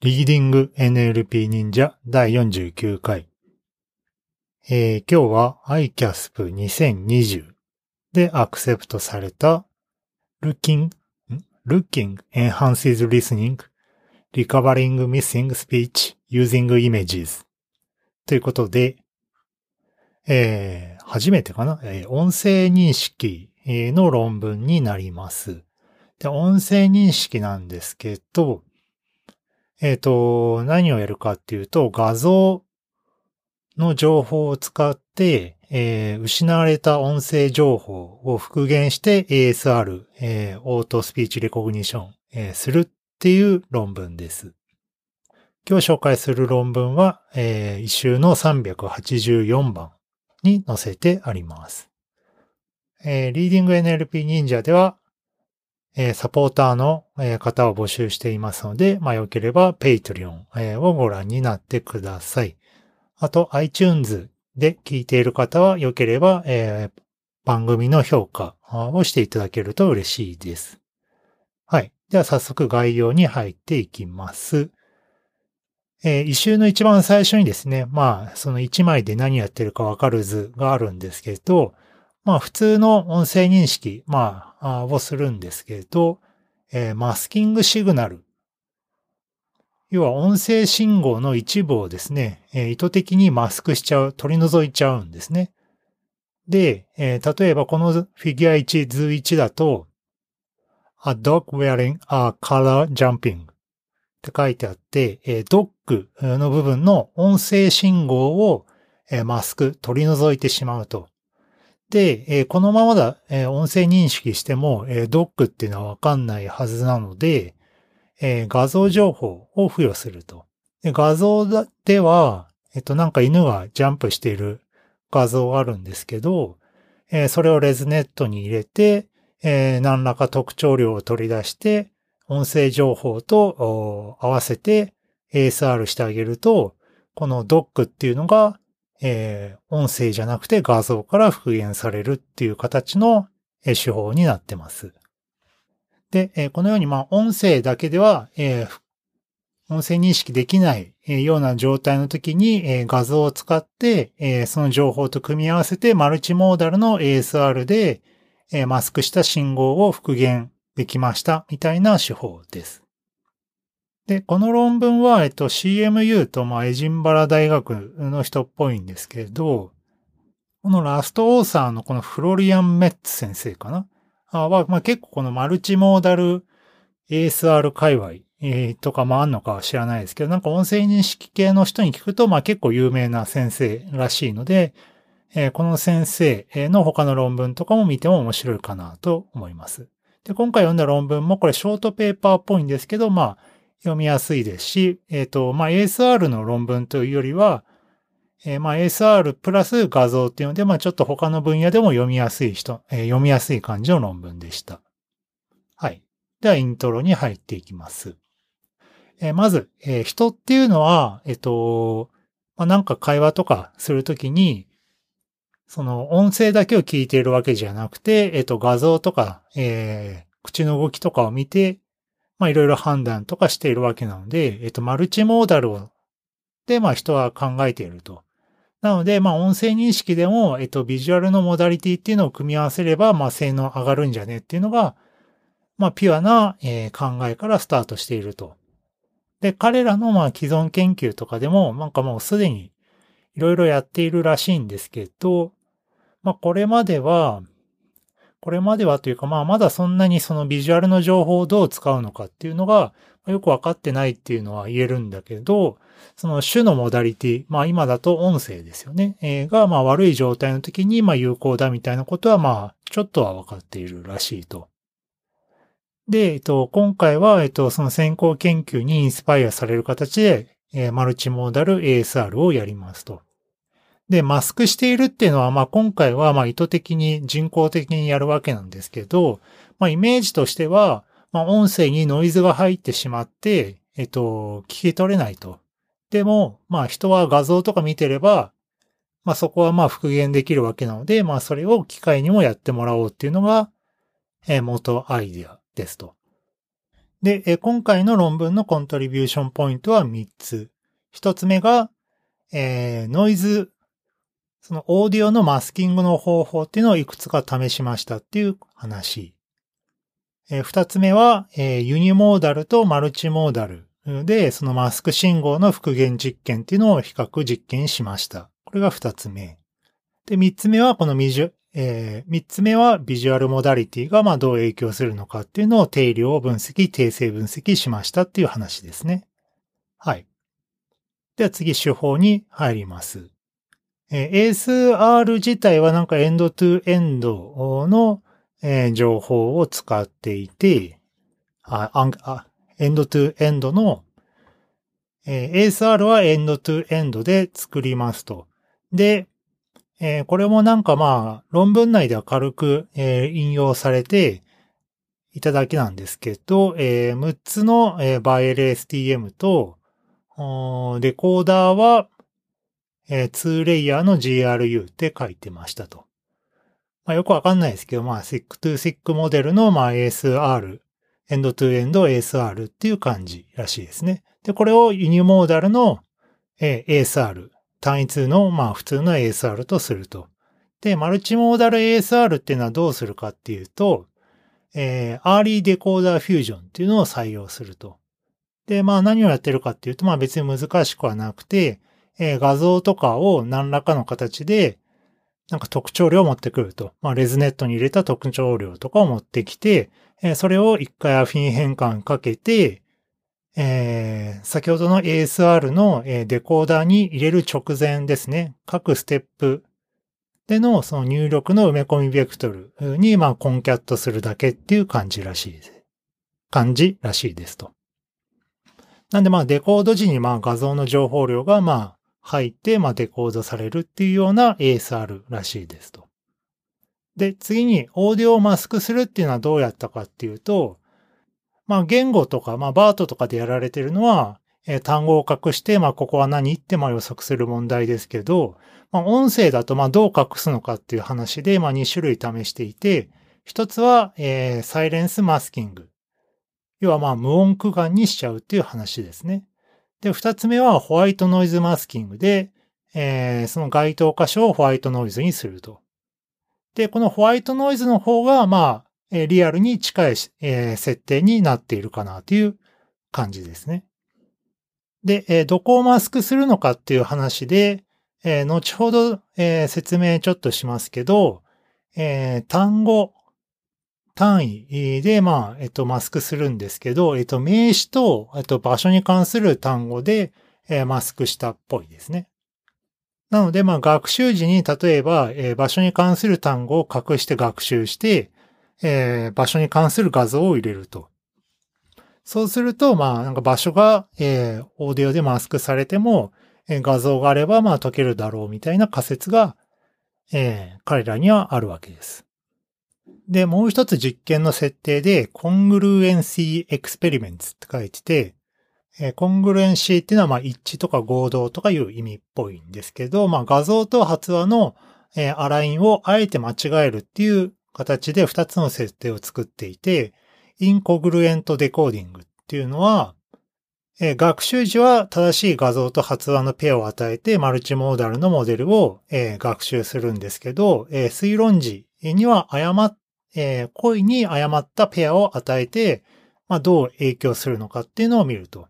リーディング NLP 忍者第49回。えー今日は iCasp2020 でアクセプトされた Looking, Looking Enhances Listening Recovering Missing Speech Using Images ということで、えー初めてかな、えー音声認識の論文になります。で、音声認識なんですけど、えっ、と、何をやるかっていうと、画像の情報を使って、えー失われた音声情報を復元して ASR、えーオートスピーチレコグニション、えーするっていう論文です。今日紹介する論文は、えー、一周の384番に載せてあります。えーリーディング NLP 忍者では、えサポーターの方を募集していますので、まあ、よければ Patreon をご覧になってください。あと iTunes で聞いている方はよければ、え番組の評価をしていただけると嬉しいです。はい。では早速概要に入っていきます。えー一周の一番最初にですね、まあ、その一枚で何やってるかわかる図があるんですけど、まあ普通の音声認識、ま、あをするんですけど、えーマスキングシグナル。要は音声信号の一部をですね、えー意図的にマスクしちゃう、取り除いちゃうんですね。で、えー例えばこのフィギュア1、図1だと、a dog wearing a color jumping って書いてあって、えードッグの部分の音声信号を、えーマスク、取り除いてしまうと。で、えーこのままだ、えー音声認識しても、えードッグっていうのはわかんないはずなので、えー画像情報を付与すると。で画像では、えっと、なんか犬がジャンプしている画像があるんですけど、えーそれをレズネットに入れて、えー何らか特徴量を取り出して、音声情報と合わせて ASR してあげると、このドッグっていうのが、えー音声じゃなくて画像から復元されるっていう形の手法になってます。で、このように、まあ、音声だけでは、えー音声認識できないような状態の時に、えー画像を使って、えーその情報と組み合わせてマルチモーダルの ASR で、えーマスクした信号を復元できました、みたいな手法です。で、この論文は、えっと、CMU と、まあ、エジンバラ大学の人っぽいんですけど、このラストオーサーのこのフロリアン・メッツ先生かな？は、まあ、結構このマルチモーダル ASR 界隈、えーとかもあんのかは知らないですけど、なんか音声認識系の人に聞くと、まあ、結構有名な先生らしいので、えーこの先生の他の論文とかも見ても面白いかなと思います。で、今回読んだ論文もこれショートペーパーっぽいんですけど、まあ、読みやすいですし、えっ、と、まあ、ASR の論文というよりは、えーまあ、ASR プラス画像っていうので、まあ、ちょっと他の分野でも読みやすい人、えー読みやすい感じの論文でした。はい。では、イントロに入っていきます。えーまず、えー人っていうのは、えっ、と、まあ、なんか会話とかするときに、その音声だけを聞いているわけじゃなくて、えっ、と、画像とか、えー口の動きとかを見て、まあ、いろいろ判断とかしているわけなので、えっ、と、マルチモーダルを、で、まあ、人は考えていると。なので、まあ、音声認識でも、えっ、と、ビジュアルのモダリティっていうのを組み合わせれば、まあ、性能上がるんじゃねっていうのが、まあ、ピュアな、えー考えからスタートしていると。で、彼らの、まあ、既存研究とかでも、なんかもうすでにいろいろやっているらしいんですけど、まあ、これまでは、これまではというか、まあ、まだそんなにそのビジュアルの情報をどう使うのかっていうのが、よくわかってないっていうのは言えるんだけど、その種のモダリティ、まあ今だと音声ですよね。えーが、まあ悪い状態の時に、まあ有効だみたいなことは、まあちょっとはわかっているらしいと。で、えっと、今回は、えっと、その先行研究にインスパイアされる形で、えーマルチモーダル ASR をやりますと。で、マスクしているっていうのは、まあ今回は、まあ意図的に人工的にやるわけなんですけど、まあイメージとしては、まあ音声にノイズが入ってしまって、えっと、聞き取れないと。でも、まあ人は画像とか見てれば、まあそこはまあ復元できるわけなので、まあそれを機械にもやってもらおうっていうのが、え元アイデアですと。で、今回の論文の contribution point は3つ。1つ目が、えー、ノイズ、そのオーディオのマスキングの方法っていうのをいくつか試しましたっていう話。えー、2つ目は、え、ユニモーダルとマルチモーダルで、そのマスク信号の復元実験っていうのを比較実験しました。これが2つ目。で、3つ目はこのミジュ、えー、つ目はビジュアルモダリティがまあどう影響するのかっていうのを定量分析、定性分析しましたっていう話ですね。はい。では次手法に入ります。えー、ASR 自体はなんかエンドトゥエンドの、えー、情報を使っていて、あ、あ、エンドトゥエンドの、えー、ASR はエンドトゥエンドで作りますと。で、えー、これもなんかまあ、論文内では軽く、えー、引用されていただけなんですけど、えー、6つの、えー、バイエル STM と、デコーダーは、えー、2レイヤーの GRU って書いてましたと。まあ、よくわかんないですけど、まあ、6-to-6 モデルの、まあ、ASR、エンドトゥエンド ASR っていう感じらしいですね。で、これをユニモーダルの、えー、ASR、単一の、まあ普通の ASR とすると。で、 multimodal ASR っていうのはどうするかっていうと、えー、 early decoder fusion っていうのを採用すると。で、まあ何をやってるかっていうと、まあ別に難しくはなくて、えー、画像とかを何らかの形で、なんか特徴量を持ってくると。まあ ResNet に入れた特徴量とかを持ってきて、えー、それを一回アフィン変換かけて、えー、先ほどの ASR の、デコーダーに入れる直前ですね。各ステップでのその入力の埋め込みベクトルに、まあ、コンキャットするだけっていう感じらしいです。感じらしいですと。なんで、まあ、デコード時に、まあ、画像の情報量が、まあ、入って、まあ、デコードされるっていうような ASR らしいですと。で、次に、オーディオをマスクするっていうのはどうやったかっていうと、まあ言語とか、まあバートとかでやられてるのは、え、単語を隠して、まあここは何ってまあ予測する問題ですけど、まあ音声だとまあどう隠すのかっていう話で、まあ2種類試していて、一つは、えー、サイレンスマスキング。要はまあ無音区間にしちゃうっていう話ですね。で、二つ目はホワイトノイズマスキングで、えー、その該当箇所をホワイトノイズにすると。で、このホワイトノイズの方が、まあ、リアルに近い、え設定になっているかなという感じですね。で、えどこをマスクするのかっていう話で、え後ほど、え説明ちょっとしますけど、え単語、単位で、まあ、えっと、マスクするんですけど、えっと、名詞と、えっと、場所に関する単語で、えマスクしたっぽいですね。なので、まあ、学習時に、例えば、え場所に関する単語を隠して学習して、えー、場所に関する画像を入れると。そうすると、まあ、なんか場所が、えー、オーディオでマスクされても、えー、画像があれば、まあ、解けるだろうみたいな仮説が、えー、彼らにはあるわけです。で、もう一つ実験の設定で、 congruency experiments って書いてて、えー、 congruency っていうのは、まあ、一致とか合同とかいう意味っぽいんですけど、まあ、画像と発話の、えー、 align をあえて間違えるっていう形で2つの設定を作っていて、インコグルエントデコーディングっていうのは、えー、学習時は正しい画像と発話のペアを与えてマルチモーダルのモデルを、えー、学習するんですけど、えー、推論時には誤っ、えー、故意に誤ったペアを与えて、まあ、どう影響するのかっていうのを見ると。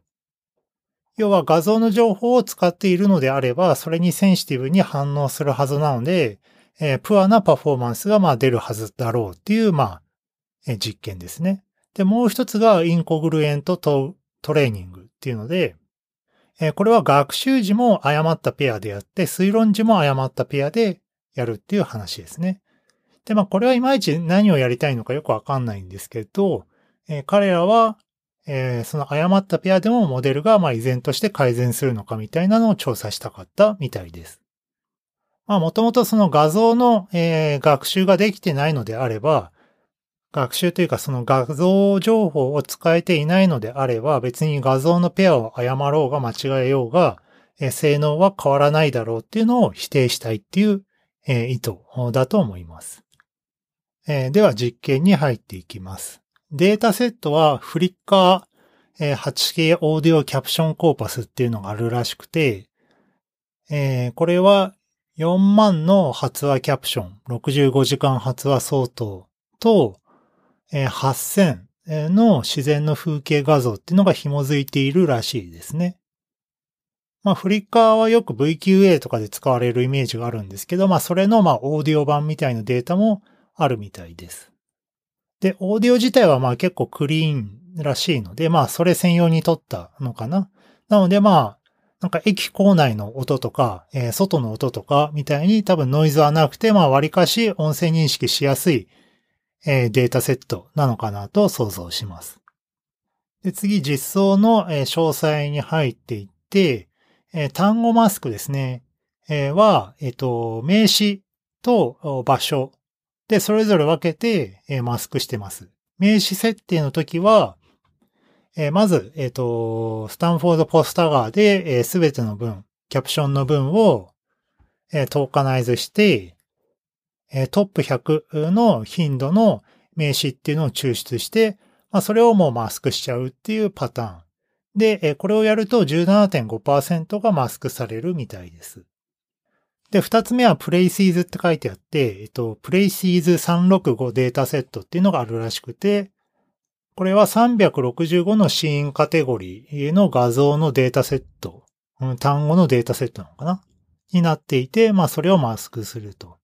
要は画像の情報を使っているのであれば、それにセンシティブに反応するはずなので、えー、プアなパフォーマンスがまあ出るはずだろうっていう、まあ、えー、実験ですね。で、もう一つがインコグルエントトレーニングっていうので、えー、これは学習時も誤ったペアでやって、推論時も誤ったペアでやるっていう話ですね。で、まあこれはいまいち何をやりたいのかよくわかんないんですけど、えー、彼らは、えー、その誤ったペアでもモデルがまあ依然として改善するのかみたいなのを調査したかったみたいです。まあもともとその画像の、えー、学習ができてないのであれば、学習というかその画像情報を使えていないのであれば、別に画像のペアを誤ろうが間違えようが、えー、性能は変わらないだろうっていうのを否定したいっていう、えー、意図だと思います。えー、では実験に入っていきます。データセットはフリッカー 8K オーディオキャプションコーパスっていうのがあるらしくて、えー、これは4万の発話キャプション、65時間発話相当と、えー、8000の自然の風景画像っていうのが紐づいているらしいですね。まあ、フリッカーはよく VQA とかで使われるイメージがあるんですけど、まあ、それのまあ、オーディオ版みたいなデータもあるみたいです。で、オーディオ自体はまあ結構クリーンらしいので、まあ、それ専用に撮ったのかな。なのでまあ、なんか駅構内の音とか、えー、外の音とかみたいに多分ノイズはなくて、まあ割かし音声認識しやすい、えー、データセットなのかなと想像します。で次、実装の、え、詳細に入っていって、えー、単語マスクですね、えー、は、えっ、と、名詞と場所でそれぞれ分けて、えー、マスクしてます。名詞設定の時は、えー、まず、えっ、ー、と、スタンフォードポスタガーで、す、え、べ、ての文、キャプションの文を、えー、トーカナイズして、え、トップ100の頻度の名詞っていうのを抽出して、まあ、それをもうマスクしちゃうっていうパターン。で、え、これをやると17.5%がマスクされるみたいです。で、二つ目は Places って書いてあって、えっと、Places365 データセットっていうのがあるらしくて、これは365のシーンカテゴリーの画像のデータセット、単語のデータセットなのかな？になっていて、まあそれをマスクすると。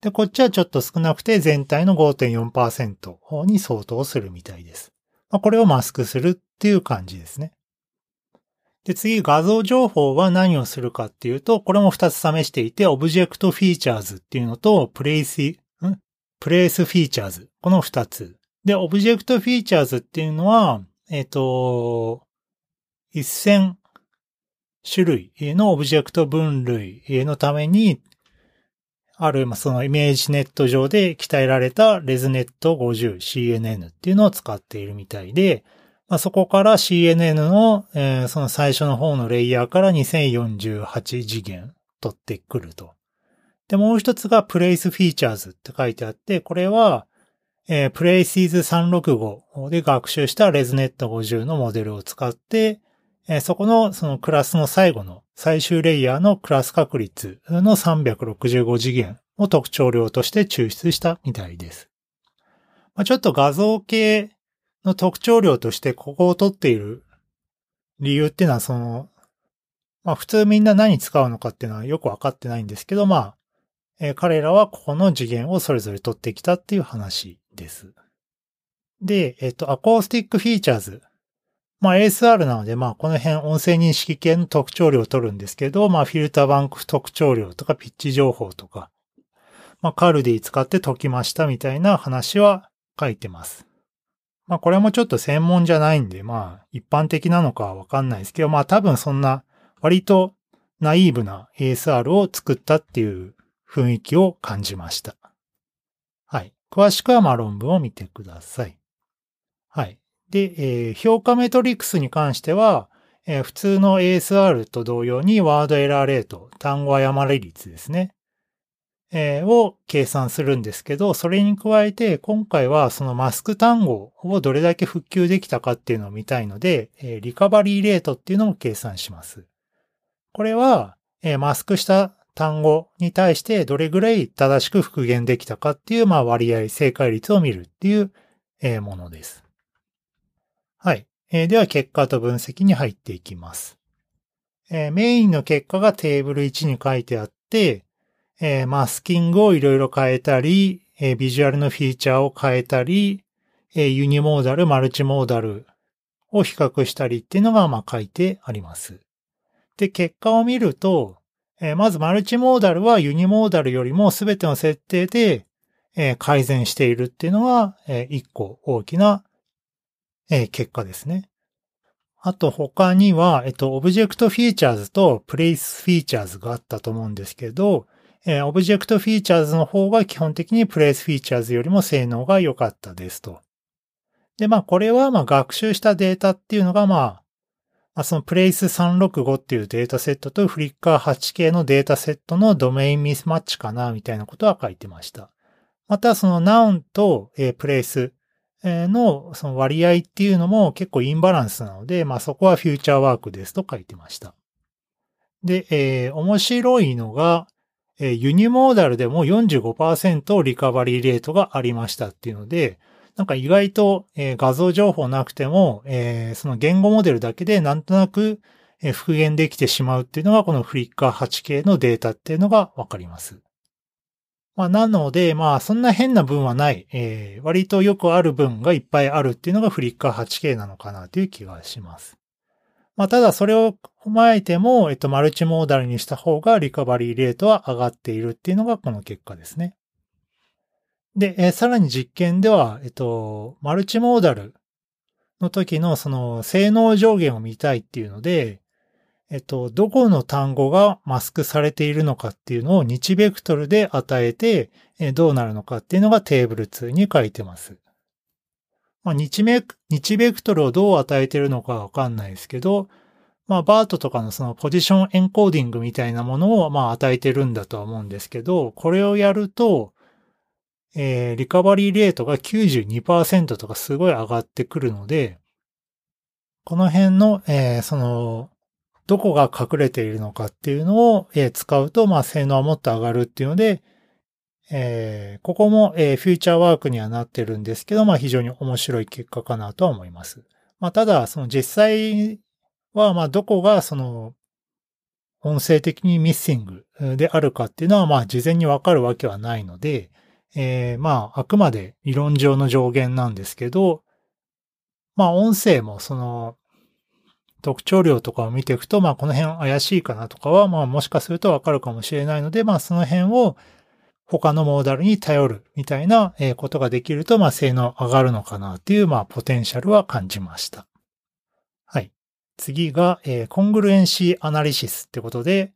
で、こっちはちょっと少なくて全体の5.4%に相当するみたいです。まあ、これをマスクするっていう感じですね。で、次、画像情報は何をするかっていうと、これも2つ試していて、 object features っていうのと、 place、ん？ place features。この2つ。で、 object features っていうのは、えっ、ー、と、1000種類のオブジェクト分類のために、ある、その ImageNet 上で鍛えられたレズネット 50CNN っていうのを使っているみたいで、まあ、そこから CNN の、えー、その最初の方のレイヤーから2048次元取ってくると。で、もう一つが place features って書いてあって、これは、えー、Places365 で学習したレズネット50のモデルを使って、えー、そこのそのクラスの最後の最終レイヤーのクラス確率の365次元を特徴量として抽出したみたいです。まあ、ちょっと画像系の特徴量としてここを取っている理由っていうのはその、まあ普通みんな何使うのかっていうのはよくわかってないんですけど、まあ、えー、彼らはここの次元をそれぞれ取ってきたっていう話です。で、えっと、アコースティックフィーチャーズ。まあ ASR なので、まあこの辺音声認識系の特徴量を取るんですけど、まあフィルターバンク特徴量とかピッチ情報とか、まあカルディ使って解きましたみたいな話は書いてます。まあこれもちょっと専門じゃないんで、まあ一般的なのかわかんないですけど、まあ多分そんな割とナイーブな ASR を作ったっていう雰囲気を感じました。はい。詳しくはまあ論文を見てください。はい。で、えー、評価メトリックスに関しては、えー、普通の ASR と同様にワードエラーレート、単語誤り率ですね。え、を計算するんですけど、それに加えて今回はそのマスク単語をどれだけ復旧できたかっていうのを見たいので、リカバリーレートっていうのも計算します。これは、マスクした単語に対してどれぐらい正しく復元できたかっていう、まあ割合、正解率を見るっていう、ものです。はい。では結果と分析に入っていきます。メインの結果がテーブル1に書いてあって、えー、マスキングをいろいろ変えたり、えビジュアルのフィーチャーを変えたり、え unimodal、multimodal を比較したりっていうのがまあ書いてあります。で、結果を見ると、えー、まず multimodal は unimodal よりもすべての設定で、えー、改善しているっていうのが、えー、一個大きな、え結果ですね。あと他には、えっと、 object features と place features があったと思うんですけど、え object features の方が基本的に place features よりも性能が良かったですと。で、まあこれはまあ学習したデータっていうのがまあまあ、その Place365 っていうデータセットと Flickr8K のデータセットのドメインミスマッチかなみたいなことは書いてました。またその Noun と、えー、Place のその割合っていうのも結構インバランスなので、まあそこはフューチャーワークですと書いてました。で、えー、面白いのが、えー、ユニモーダルでも45%リカバリーレートがありましたっていうので、なんか意外と、え、画像情報なくても、え、その言語モデルだけでなんとなく、え、復元できてしまうっていうのがこのフリッカー 8K のデータっていうのがわかります。まあ、なので、まあ、そんな変な文はない、えー、割とよくある文がいっぱいあるっていうのがフリッカー 8K なのかなという気がします。まあ、ただそれを踏まえても、えっと、マルチモーダルにした方がリカバリーレートは上がっているっていうのがこの結果ですね。で、えー、さらに実験では、えっと、マルチモーダルの時のその性能上限を見たいっていうので、えっと、どこの単語がマスクされているのかっていうのを日ベクトルで与えて、えどうなるのかっていうのがテーブル2に書いてます。まあ、日メ日ベクトルをどう与えてるのかわかんないですけど、まあ、バートとかのそのポジションエンコーディングみたいなものをまあ与えてるんだとは思うんですけど、これをやると、えー、リカバリーレートが92%とかすごい上がってくるので、この辺の、えー、その、どこが隠れているのかっていうのを、え使うと、まあ、性能はもっと上がるっていうので、えー、ここも、えー、フューチャーワークにはなってるんですけど、まあ、非常に面白い結果かなとは思います。まあ、ただ、その実際は、まあ、どこが、その、音声的にミッシングであるかっていうのは、まあ、事前にわかるわけはないので、えー、まあ、あくまで理論上の上限なんですけど、まあ、音声も、その、特徴量とかを見ていくと、まあこの辺怪しいかなとかは、まあもしかするとわかるかもしれないので、まあその辺を他のモーダルに頼るみたいなことができると、まあ性能上がるのかなっていう、まあポテンシャルは感じました。はい。次が、えー、コングルエンシーアナリシスってことで、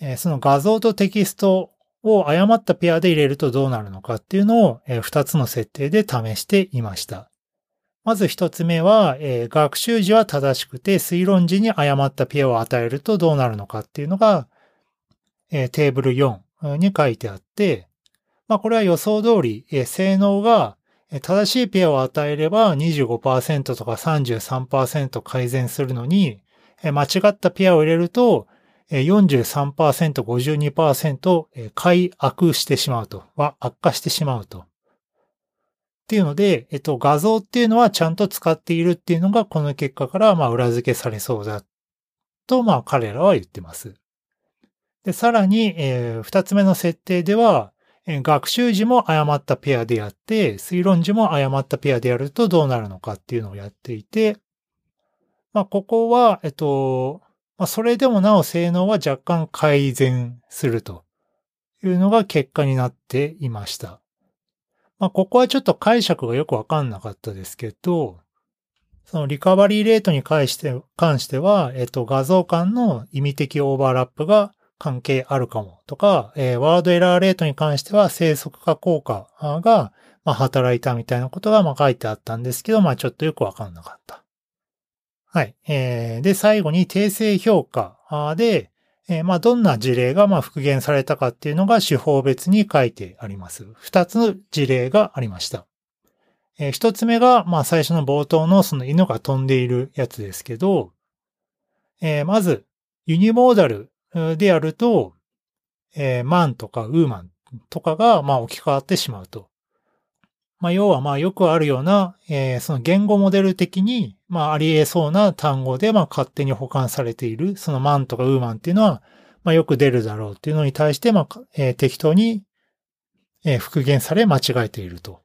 えー、その画像とテキストを誤ったペアで入れるとどうなるのかっていうのを、えー、2つの設定で試していました。まず一つ目は、えー、学習時は正しくて推論時に誤ったペアを与えるとどうなるのかっていうのが、えー、テーブル4に書いてあって、まあこれは予想通り、性能が正しいペアを与えれば25%とか33%改善するのに、間違ったペアを入れると43%、52%改悪してしまうと、は悪化してしまうと。っていうので、えっと、画像っていうのはちゃんと使っているっていうのがこの結果からまあ裏付けされそうだとまあ彼らは言ってます。で、さらに、えー、二つ目の設定では、えー、学習時も誤ったペアでやって、推論時も誤ったペアでやるとどうなるのかっていうのをやっていて、まあ、ここは、えっと、まあ、それでもなお性能は若干改善するというのが結果になっていました。まあ、ここはちょっと解釈がよくわかんなかったですけど、そのリカバリーレートに関して、関しては、えっと、画像間の意味的オーバーラップが関係あるかもとか、えー、ワードエラーレートに関しては生息化効果が、まあ、働いたみたいなことが、まあ、書いてあったんですけど、まあ、ちょっとよくわかんなかった。はい。えー、で、最後に訂正評価で、えー、まあ、どんな事例がま復元されたかっていうのが手法別に書いてあります。二つの事例がありました。えー、一つ目が、まあ、最初の冒頭のその犬が飛んでいるやつですけど、えー、まず、ユニモーダルでやると、えー、マンとかウーマンとかが、まあ、置き換わってしまうと。まあ、要は、まあ、よくあるような、えー、その言語モデル的に、まあ、あり得そうな単語で、まあ、勝手に保管されている、そのマンとかウーマンっていうのは、まあ、よく出るだろうっていうのに対して、まあ、えー、適当に、えー、復元され間違えていると。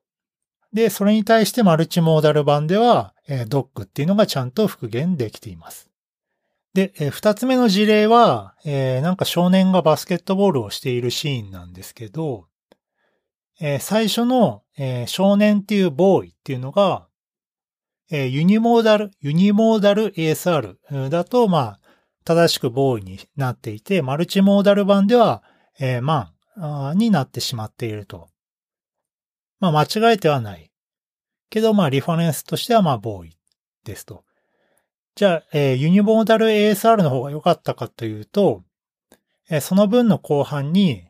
で、それに対してマルチモーダル版では、えー、ドックっていうのがちゃんと復元できています。で、二つ目の事例は、えー、なんか少年がバスケットボールをしているシーンなんですけど、えー、最初の、えー、少年っていうボーイっていうのが、えー、ユニモーダル、ユニモーダル ASR だと、まあ、正しくボーイになっていて、マルチモーダル版では、えー、マンになってしまっていると。まあ、間違えてはない。けど、まあ、リファレンスとしては、まあ、ボーイですと。じゃあ、えー、ユニモーダル ASR の方が良かったかというと、えー、その分の後半に、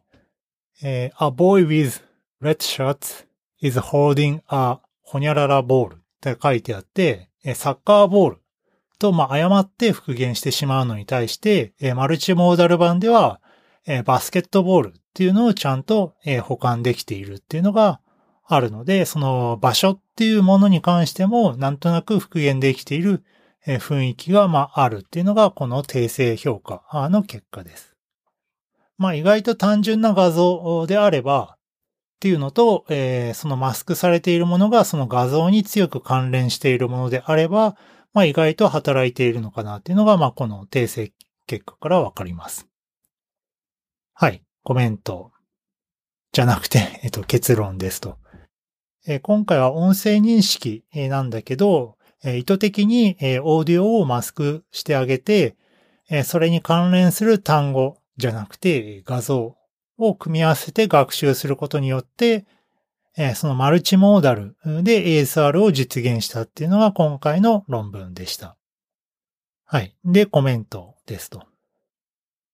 えー、a boy with red shirts is holding a ホニャララボールって書いてあって、サッカーボールと、まあ、誤って復元してしまうのに対して、マルチモーダル版では、バスケットボールっていうのをちゃんと保管できているっていうのがあるので、その場所っていうものに関しても、なんとなく復元できている雰囲気が、まあ、るっていうのが、この訂正評価の結果です。まあ、意外と単純な画像であれば、っていうのと、え、そのマスクされているものがその画像に強く関連しているものであれば、まあ意外と働いているのかなっていうのが、まあこの訂正結果からわかります。はい。コメント。じゃなくて、えっと、結論ですと。え、今回は音声認識なんだけど、え、意図的に、え、オーディオをマスクしてあげて、え、それに関連する単語じゃなくて画像を組み合わせて学習することによって、えそのマルチモーダルで ASR を実現したっていうのが今回の論文でした。はい。で、コメントですと。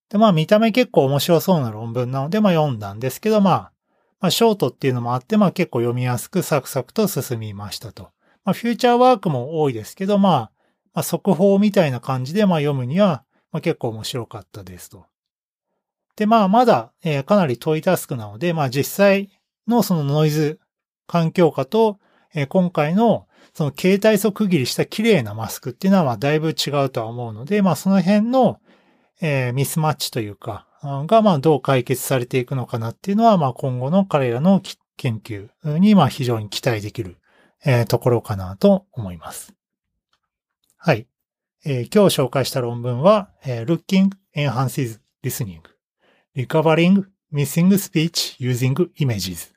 で、まあ見た目結構面白そうな論文なので、まあ読んだんですけど、まあ、まあショートっていうのもあって、まあ結構読みやすくサクサクと進みましたと。まあフューチャーワークも多いですけど、まあ、まあ速報みたいな感じでまあ読むには、まあ結構面白かったですと。で、まあまだ、えー、かなり遠いタスクなので、まあ実際のそのノイズ環境下と、えー、今回のその携帯素区切りした綺麗なマスクっていうのはまあだいぶ違うとは思うので、まあその辺の、えー、ミスマッチというか、がまあどう解決されていくのかなっていうのはまあ今後の彼らの研究にまあ非常に期待できる、えー、ところかなと思います。はい。えー、今日紹介した論文は、えー、Looking Enhances Listening Recovering Missing Speech Using Images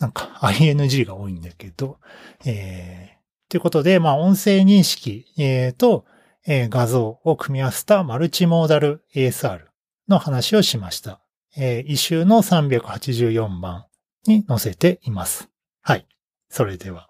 なんか ing が多いんだけど、えー、ということで、まあ、音声認識、えー、と、えー、画像を組み合わせたマルチモーダル ASR の話をしました。えー、一周の384番に載せています。はい。それでは。